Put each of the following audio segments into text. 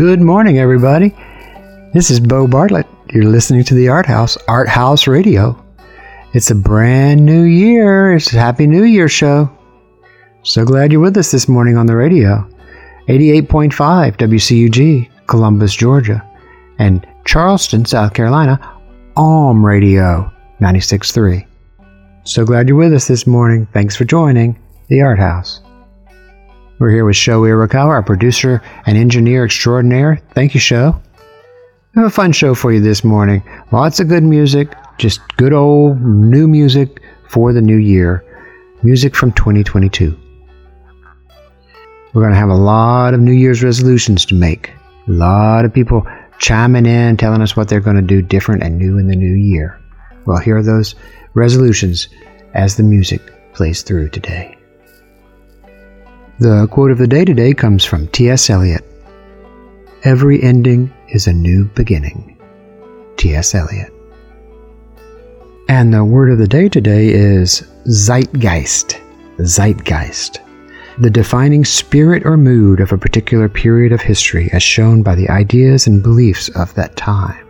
Good morning, everybody. This is Bo Bartlett. You're listening to the Art House, Art House Radio. It's a brand new year. It's a Happy New Year show. So glad you're with us this morning on the radio. 88.5 WCUG, Columbus, Georgia, and Charleston, South Carolina, Alm Radio 96.3. So glad you're with us this morning. Thanks for joining the Art House. We're here with Sho Irokawa, our producer and engineer extraordinaire. Thank you, Sho. We have a fun show for you this morning. Lots of good music, just good old new music for the new year. Music from 2022. We're going to have a lot of New Year's resolutions to make. A lot of people chiming in, telling us what they're going to do different and new in the new year. Well, here are those resolutions as the music plays through today. The quote of the day today comes from T.S. Eliot Every ending is a new beginning. T.S. Eliot. And the word of the day today is zeitgeist. Zeitgeist. The defining spirit or mood of a particular period of history as shown by the ideas and beliefs of that time.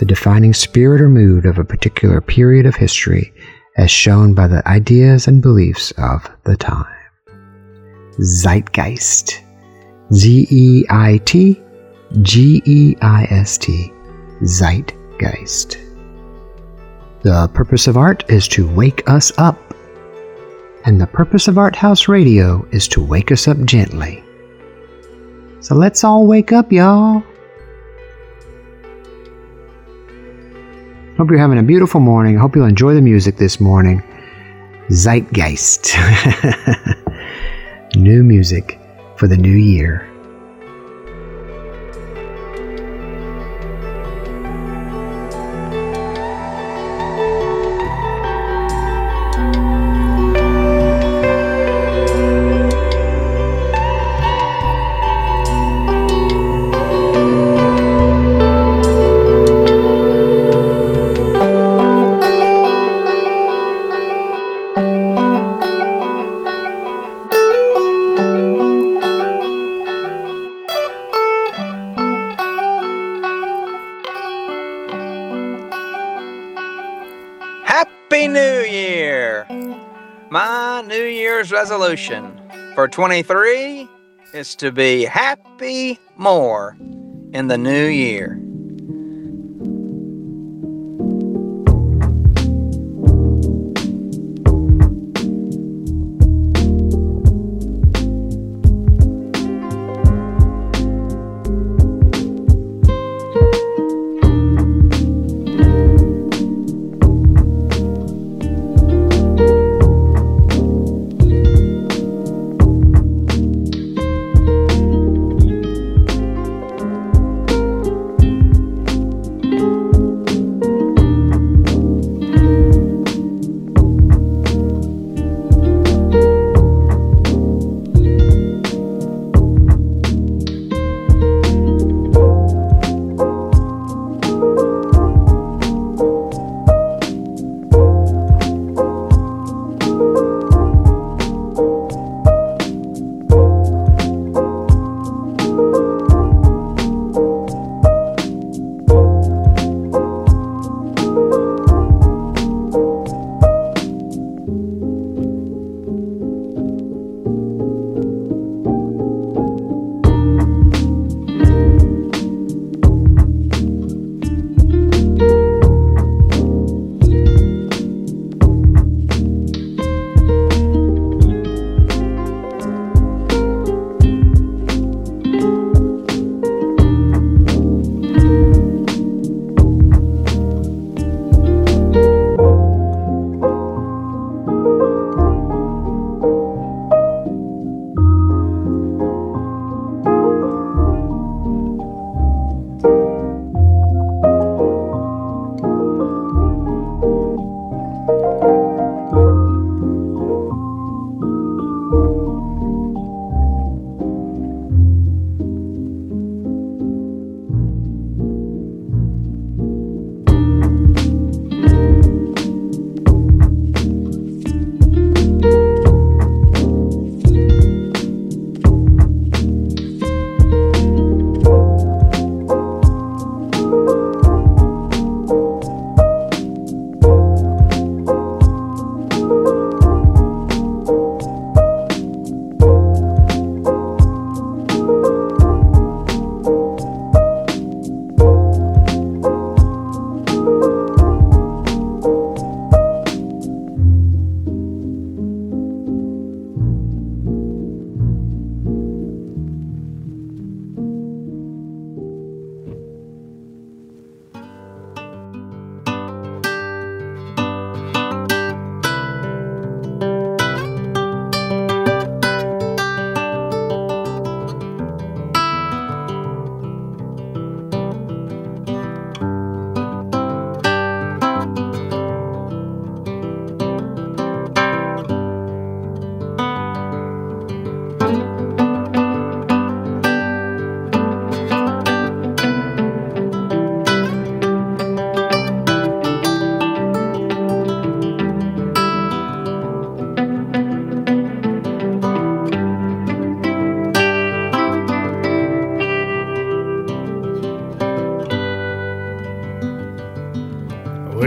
The defining spirit or mood of a particular period of history as shown by the ideas and beliefs of the time. Zeitgeist. Z E I T G E I S T. Zeitgeist. The purpose of art is to wake us up. And the purpose of Art House Radio is to wake us up gently. So let's all wake up, y'all. Hope you're having a beautiful morning. Hope you'll enjoy the music this morning. Zeitgeist. new music for the new year. 23 is to be happy more in the new year.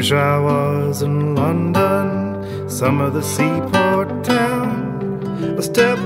Wish I was in London, some of the seaport town. A step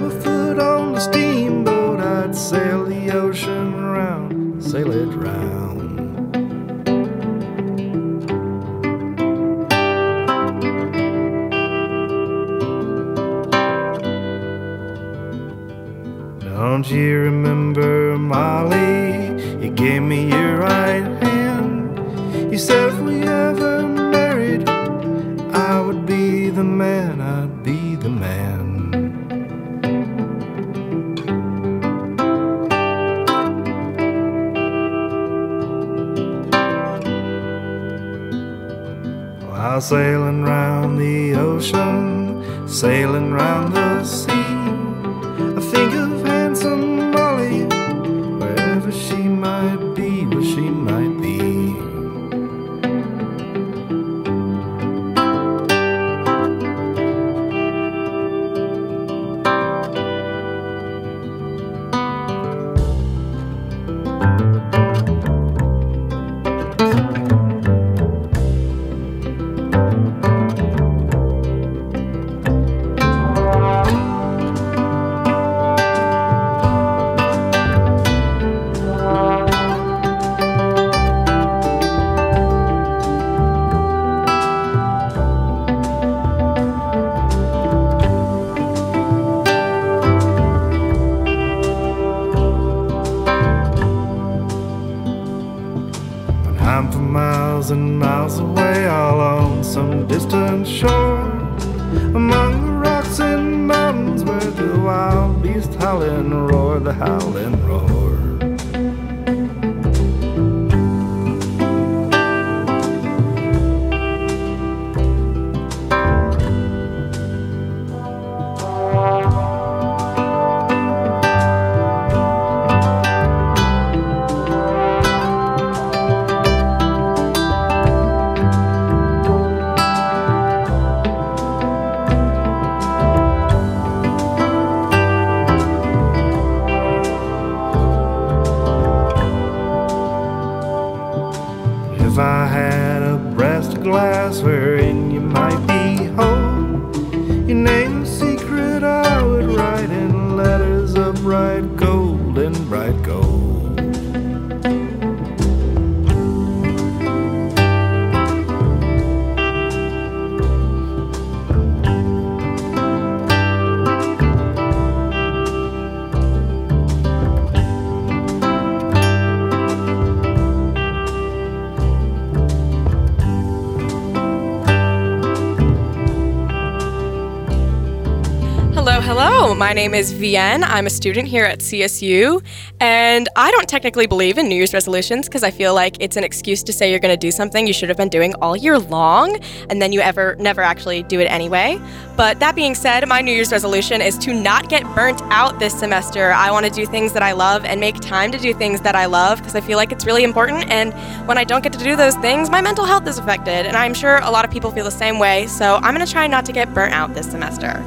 Hello. My name is Vienne. I'm a student here at CSU, and I don't technically believe in New Year's resolutions because I feel like it's an excuse to say you're going to do something you should have been doing all year long, and then you ever never actually do it anyway. But that being said, my New Year's resolution is to not get burnt out this semester. I want to do things that I love and make time to do things that I love because I feel like it's really important. And when I don't get to do those things, my mental health is affected, and I'm sure a lot of people feel the same way. So I'm going to try not to get burnt out this semester.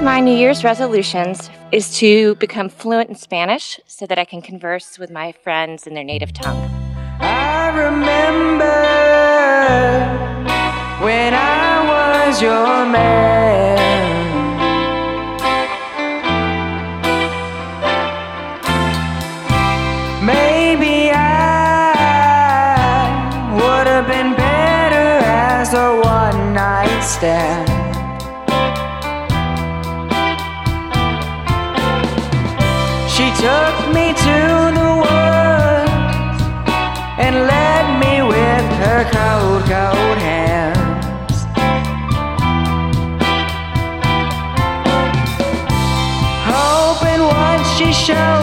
of my New Year's resolutions is to become fluent in Spanish so that I can converse with my friends in their native tongue. I remember when I was your man. took me to the woods and led me with her cold, cold hands. Hoping once she showed.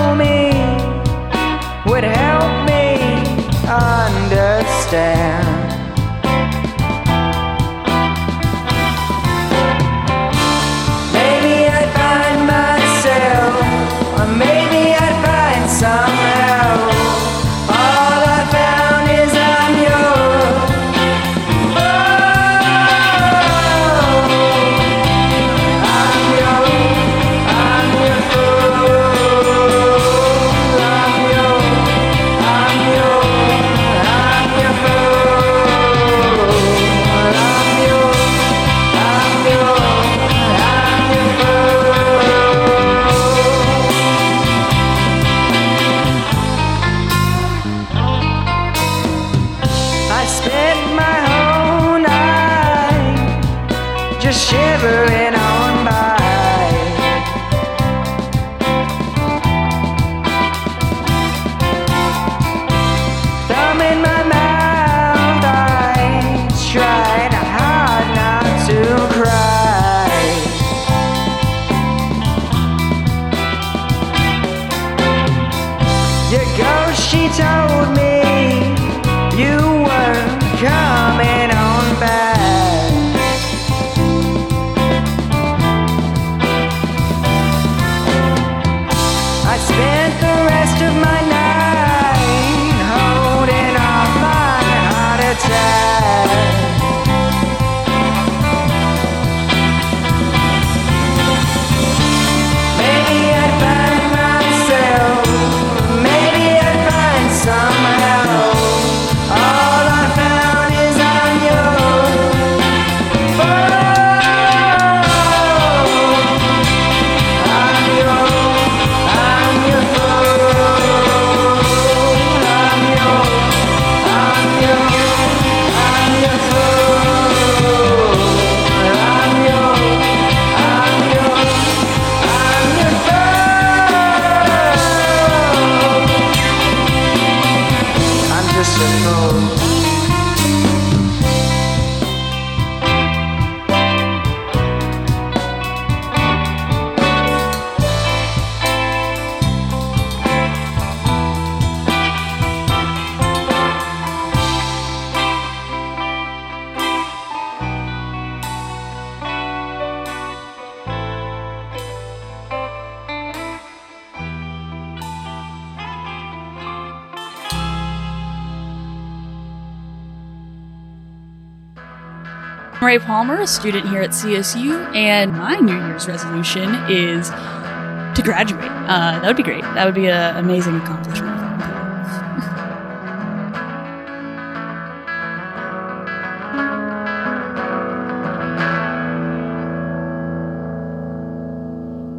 Ray Palmer, a student here at CSU, and my New Year's resolution is to graduate. Uh, that would be great. That would be an amazing accomplishment.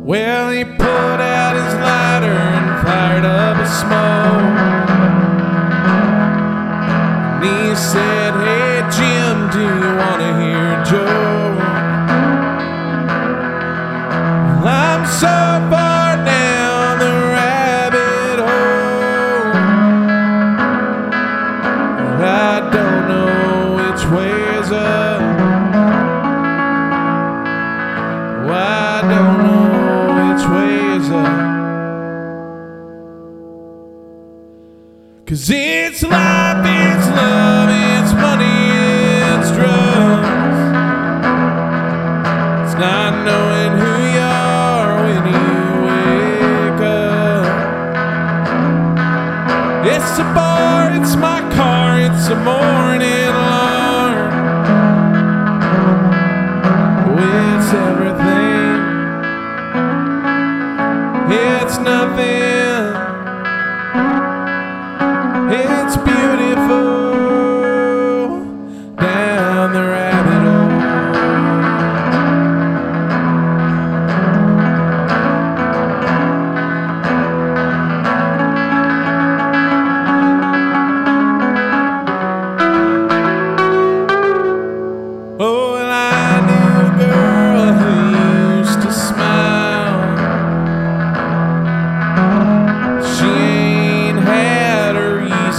Well, he put out his lighter and fired up a smoke.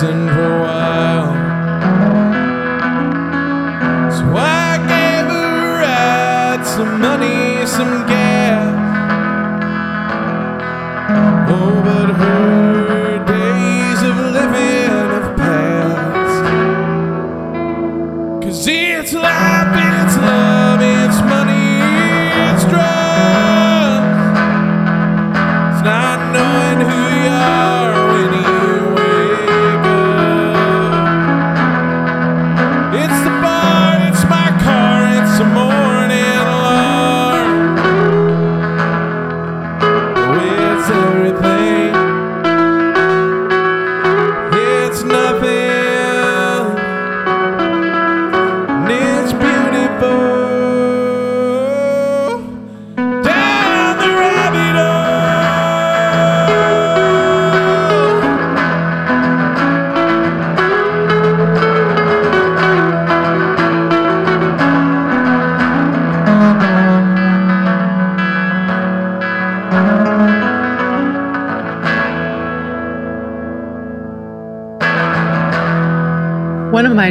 and roll.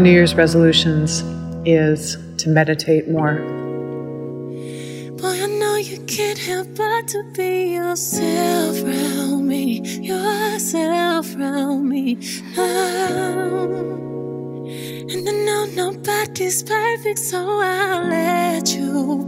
New Year's resolutions is to meditate more. Boy, I know you can't help but to be yourself around me, yourself around me now. And I know nobody's perfect, so I'll let you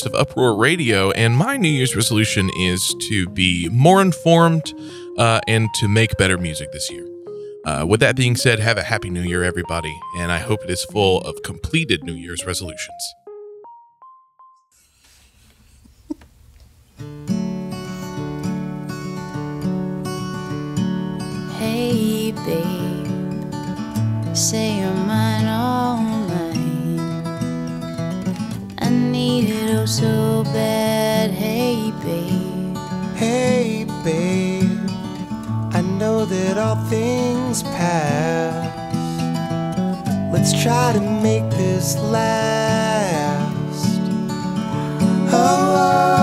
host of Uproar Radio, and my New Year's resolution is to be more informed uh, and to make better music this year. Uh, with that being said, have a happy new year, everybody, and I hope it is full of completed New Year's resolutions. Hey, babe, say so bad. Hey, babe. Hey, babe, I know that all things pass. Let's try to make this last. Oh, oh,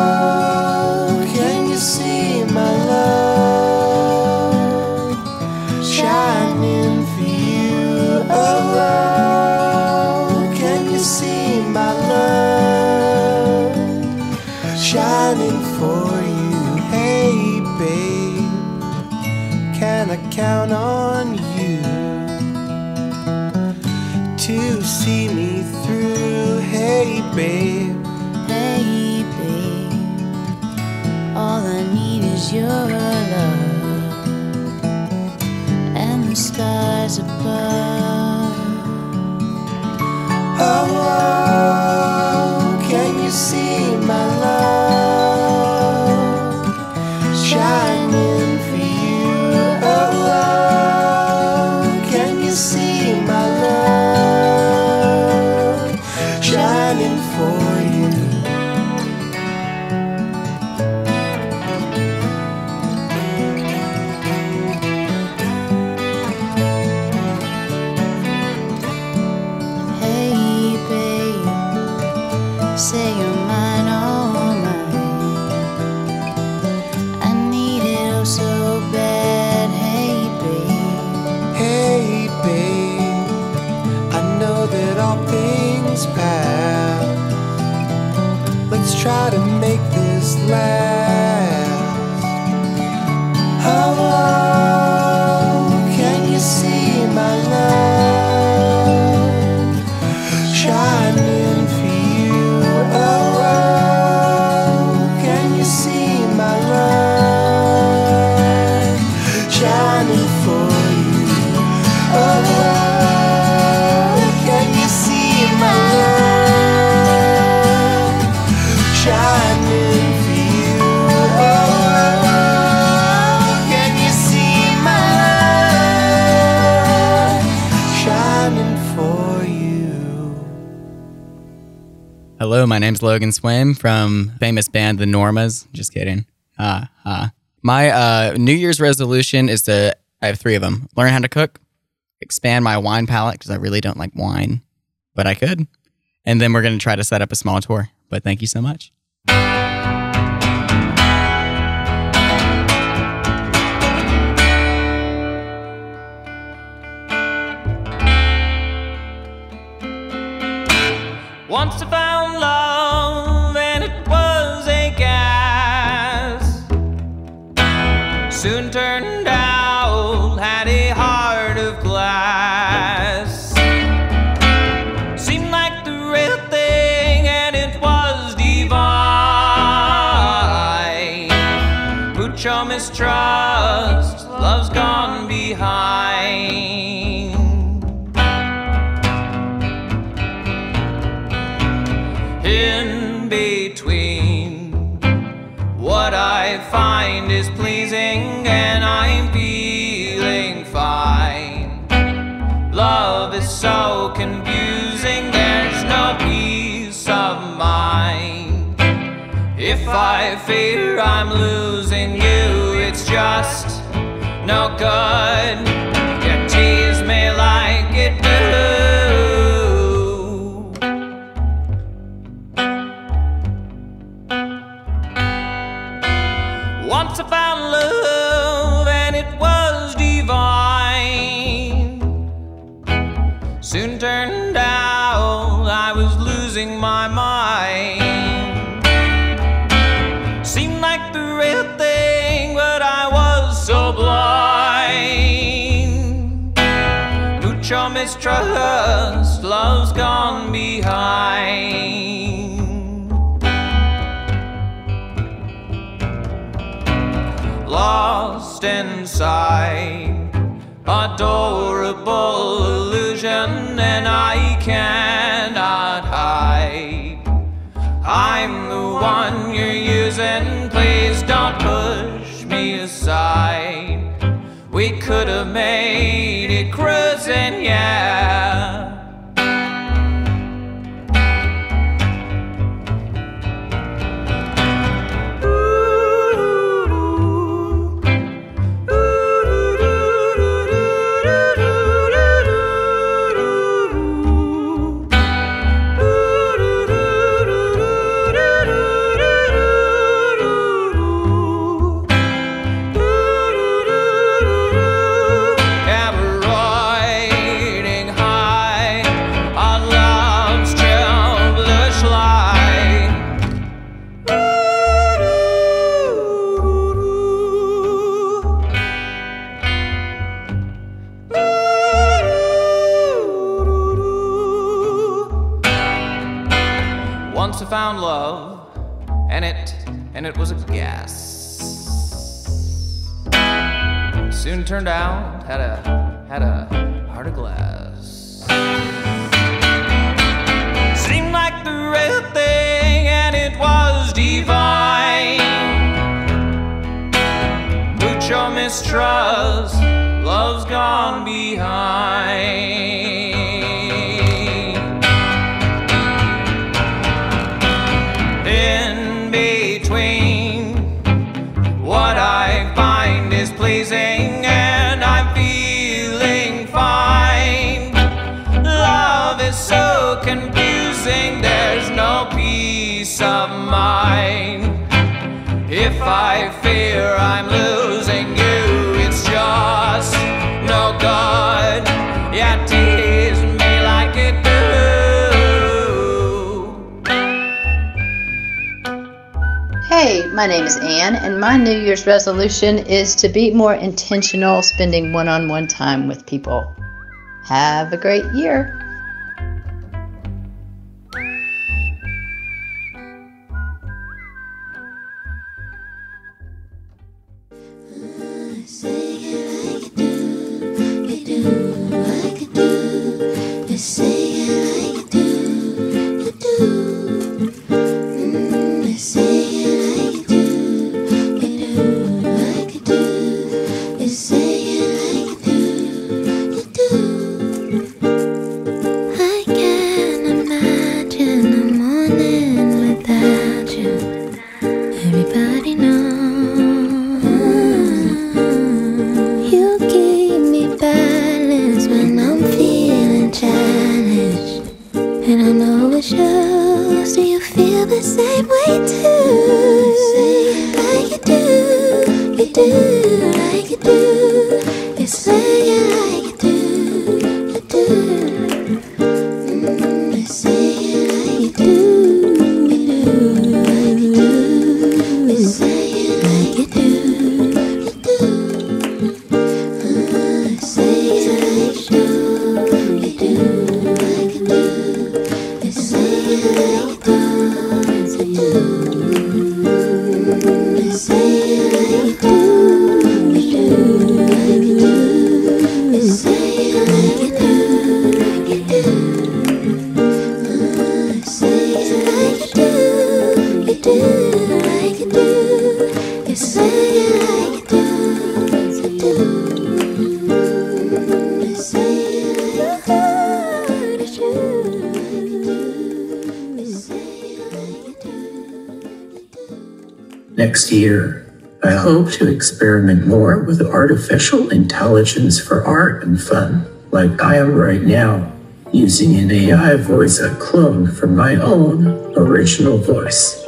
Say you're mine, my name's Logan Swim from famous band The Normas. Just kidding. Ah, ah. My uh, New Year's resolution is to, I have three of them learn how to cook, expand my wine palate because I really don't like wine, but I could. And then we're going to try to set up a small tour. But thank you so much. Once I Soon turned out, had a heart of glass. Seemed like the real thing, and it was divine. Mucho mistrust, love's gone behind. So confusing, there's no peace of mind. If I fear I'm losing you, it's just no good. You tease me like it do. Once I found love turned out I was losing my mind. Seemed like the real thing But I was so blind. Mucho mistrust Love's gone behind. Lost inside adorable illusion, and I cannot hide. I'm the one you're using, please don't push me aside. We could have made it cruising, yeah. resolution is to be more intentional spending one on one time with people. Have a great year. more with artificial intelligence for art and fun, like I am right now, using an AI voice I cloned from my own original voice.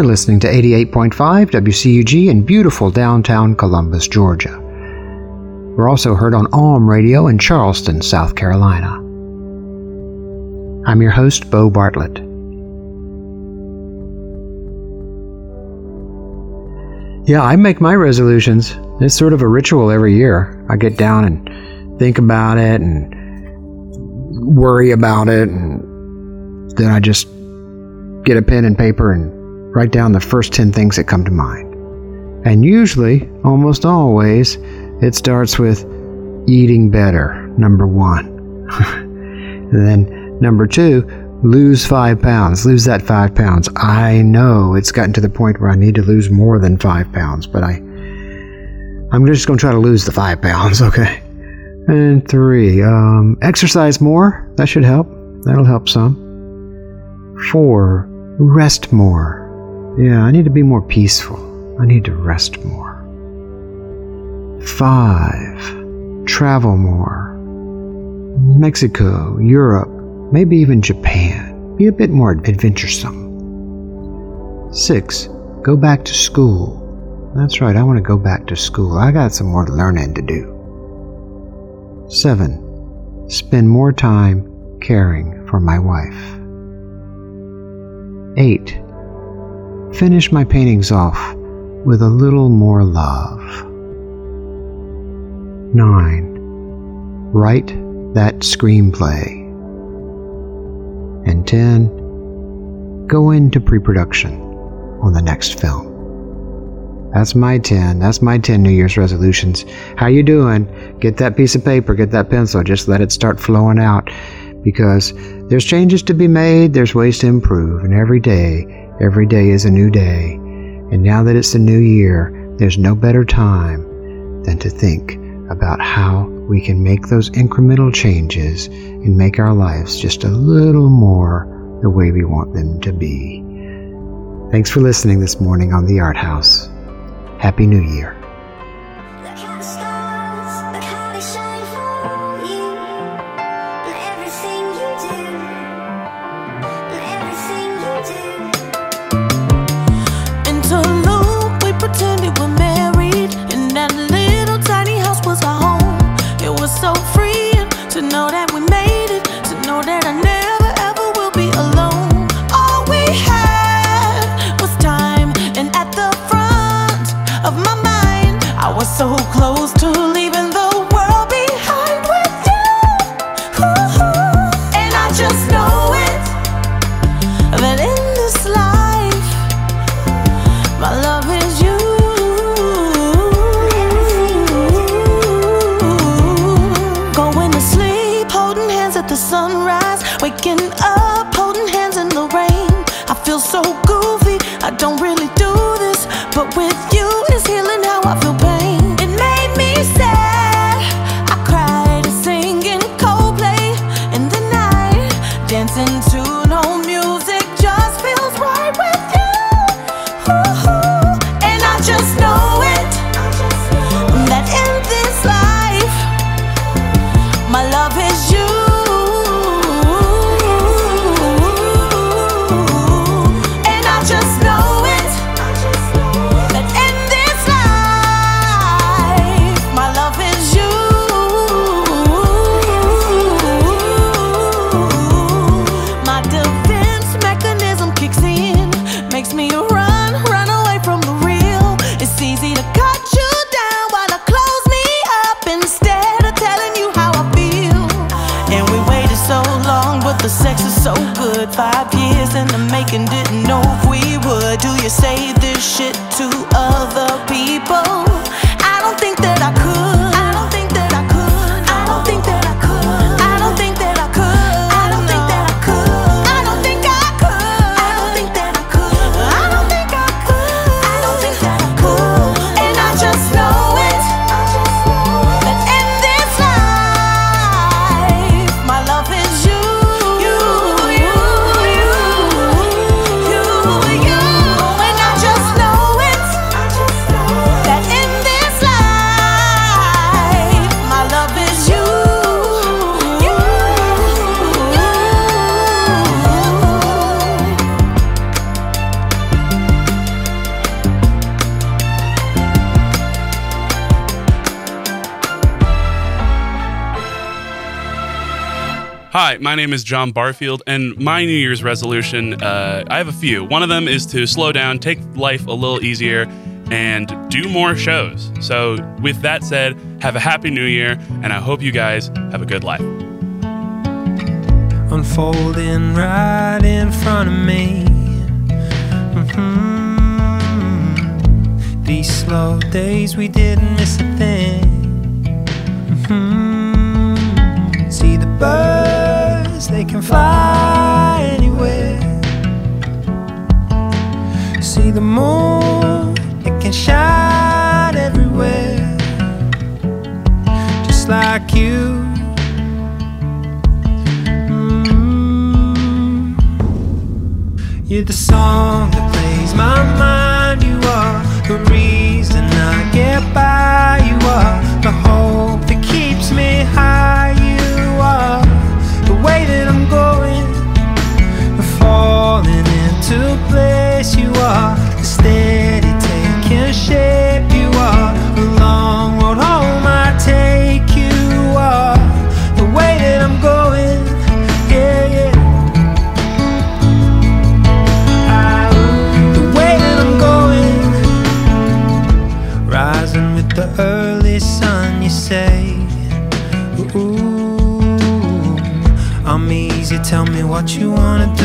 You're listening to 88.5 WCUG in beautiful downtown Columbus, Georgia. We're also heard on Ohm Radio in Charleston, South Carolina. I'm your host, Bo Bartlett. Yeah, I make my resolutions. It's sort of a ritual every year. I get down and think about it and worry about it, and then I just get a pen and paper and write down the first 10 things that come to mind. And usually, almost always, it starts with eating better, number one. then, number two, lose five pounds. Lose that five pounds. I know it's gotten to the point where I need to lose more than five pounds, but I. I'm just going to try to lose the five pounds, okay? And three, um, exercise more. That should help. That'll help some. Four, rest more. Yeah, I need to be more peaceful. I need to rest more. Five, travel more. Mexico, Europe, maybe even Japan. Be a bit more adventuresome. Six, go back to school. That's right, I want to go back to school. I got some more learning to do. Seven, spend more time caring for my wife. Eight, finish my paintings off with a little more love. 9. Write that screenplay. And 10. Go into pre production on the next film. That's my 10. That's my 10 New Year's resolutions. How you doing? Get that piece of paper, get that pencil, just let it start flowing out because there's changes to be made, there's ways to improve, and every day Every day is a new day, and now that it's a new year, there's no better time than to think about how we can make those incremental changes and make our lives just a little more the way we want them to be. Thanks for listening this morning on The Art House. Happy New Year. My name is John Barfield, and my New Year's resolution, uh, I have a few. One of them is to slow down, take life a little easier, and do more shows. So, with that said, have a happy new year, and I hope you guys have a good life. unfolding right in front of me. Mhm. These slow days, we didn't miss a thing. They can fly anywhere. See the moon, it can shine everywhere. Just like you. Mm-hmm. You're the song that plays my mind. You are the reason I get by. You are the hope that keeps me high. You are way that I'm going, falling into place. You are steady taking shape. You are the long what you wanna do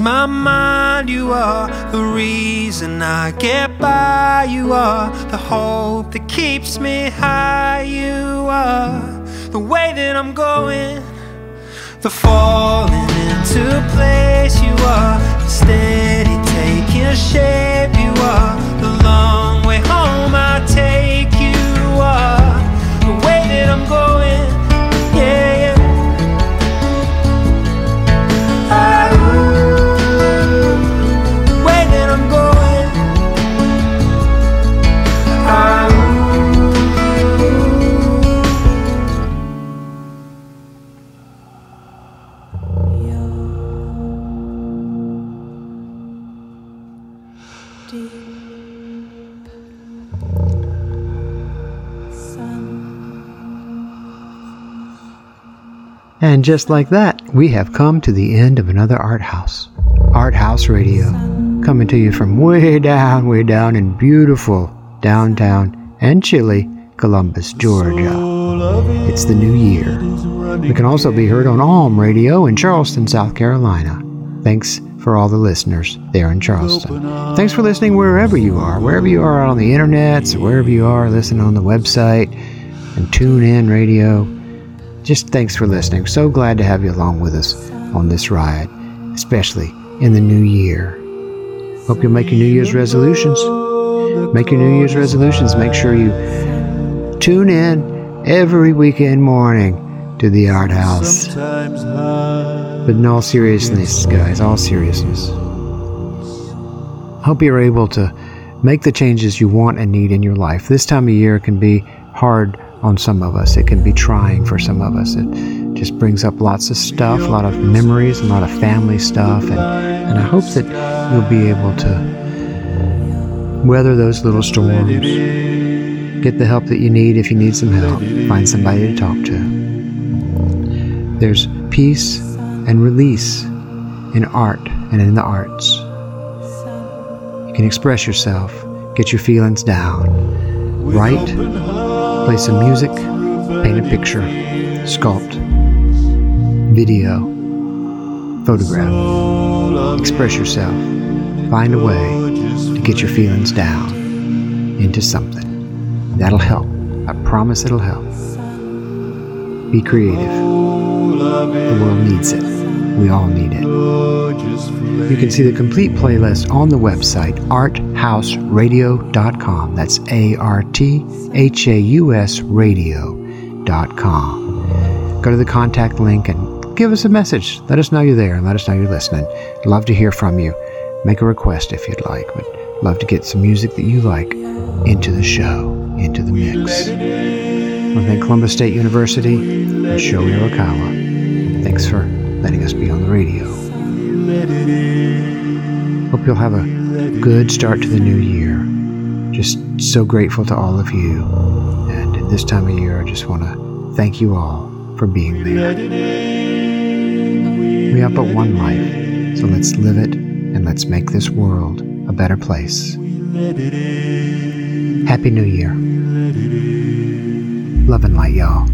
my mind. You are the reason I get by. You are the hope that keeps me high. You are the way that I'm going, the falling into place. You are steady taking shape. And just like that, we have come to the end of another Art House. Art House Radio, coming to you from way down, way down in beautiful downtown and chilly Columbus, Georgia. It's the new year. We can also be heard on Ohm Radio in Charleston, South Carolina. Thanks for all the listeners there in Charleston. Thanks for listening wherever you are, wherever you are on the internet, wherever you are listening on the website and TuneIn radio. Just thanks for listening. So glad to have you along with us on this ride, especially in the new year. Hope you'll make your New Year's resolutions. Make your New Year's resolutions. Make sure you tune in every weekend morning to the Art House. But in all seriousness, guys, all seriousness. Hope you're able to make the changes you want and need in your life. This time of year can be hard on some of us. It can be trying for some of us. It just brings up lots of stuff, a lot of memories, a lot of family stuff, and And I hope that you'll be able to weather those little storms, get the help that you need if you need some help, find somebody to talk to. There's peace and release in art and in the arts. You can express yourself, get your feelings down, write, play some music, paint a picture, sculpt, video, photograph. Express yourself. Find a way to get your feelings down into something. That'll help. I promise it'll help. Be creative. The world needs it. We all need it. You can see the complete playlist on the website arthausradio.com. That's A R T H A U S radio.com. Go to the contact link and give us a message. Let us know you're there and let us know you're listening. Love to hear from you. Make a request if you'd like, but love to get some music that you like into the show, into the mix. I want to thank Columbus State University and Shoei Arakawa. Thanks for letting us be on the radio. Hope you'll have a good start to the new year. Just so grateful to all of you. And at this time of year, I just want to thank you all for being there. We have but one life, so let's live it and let's make this world a better place. Happy New Year. Love and light, y'all.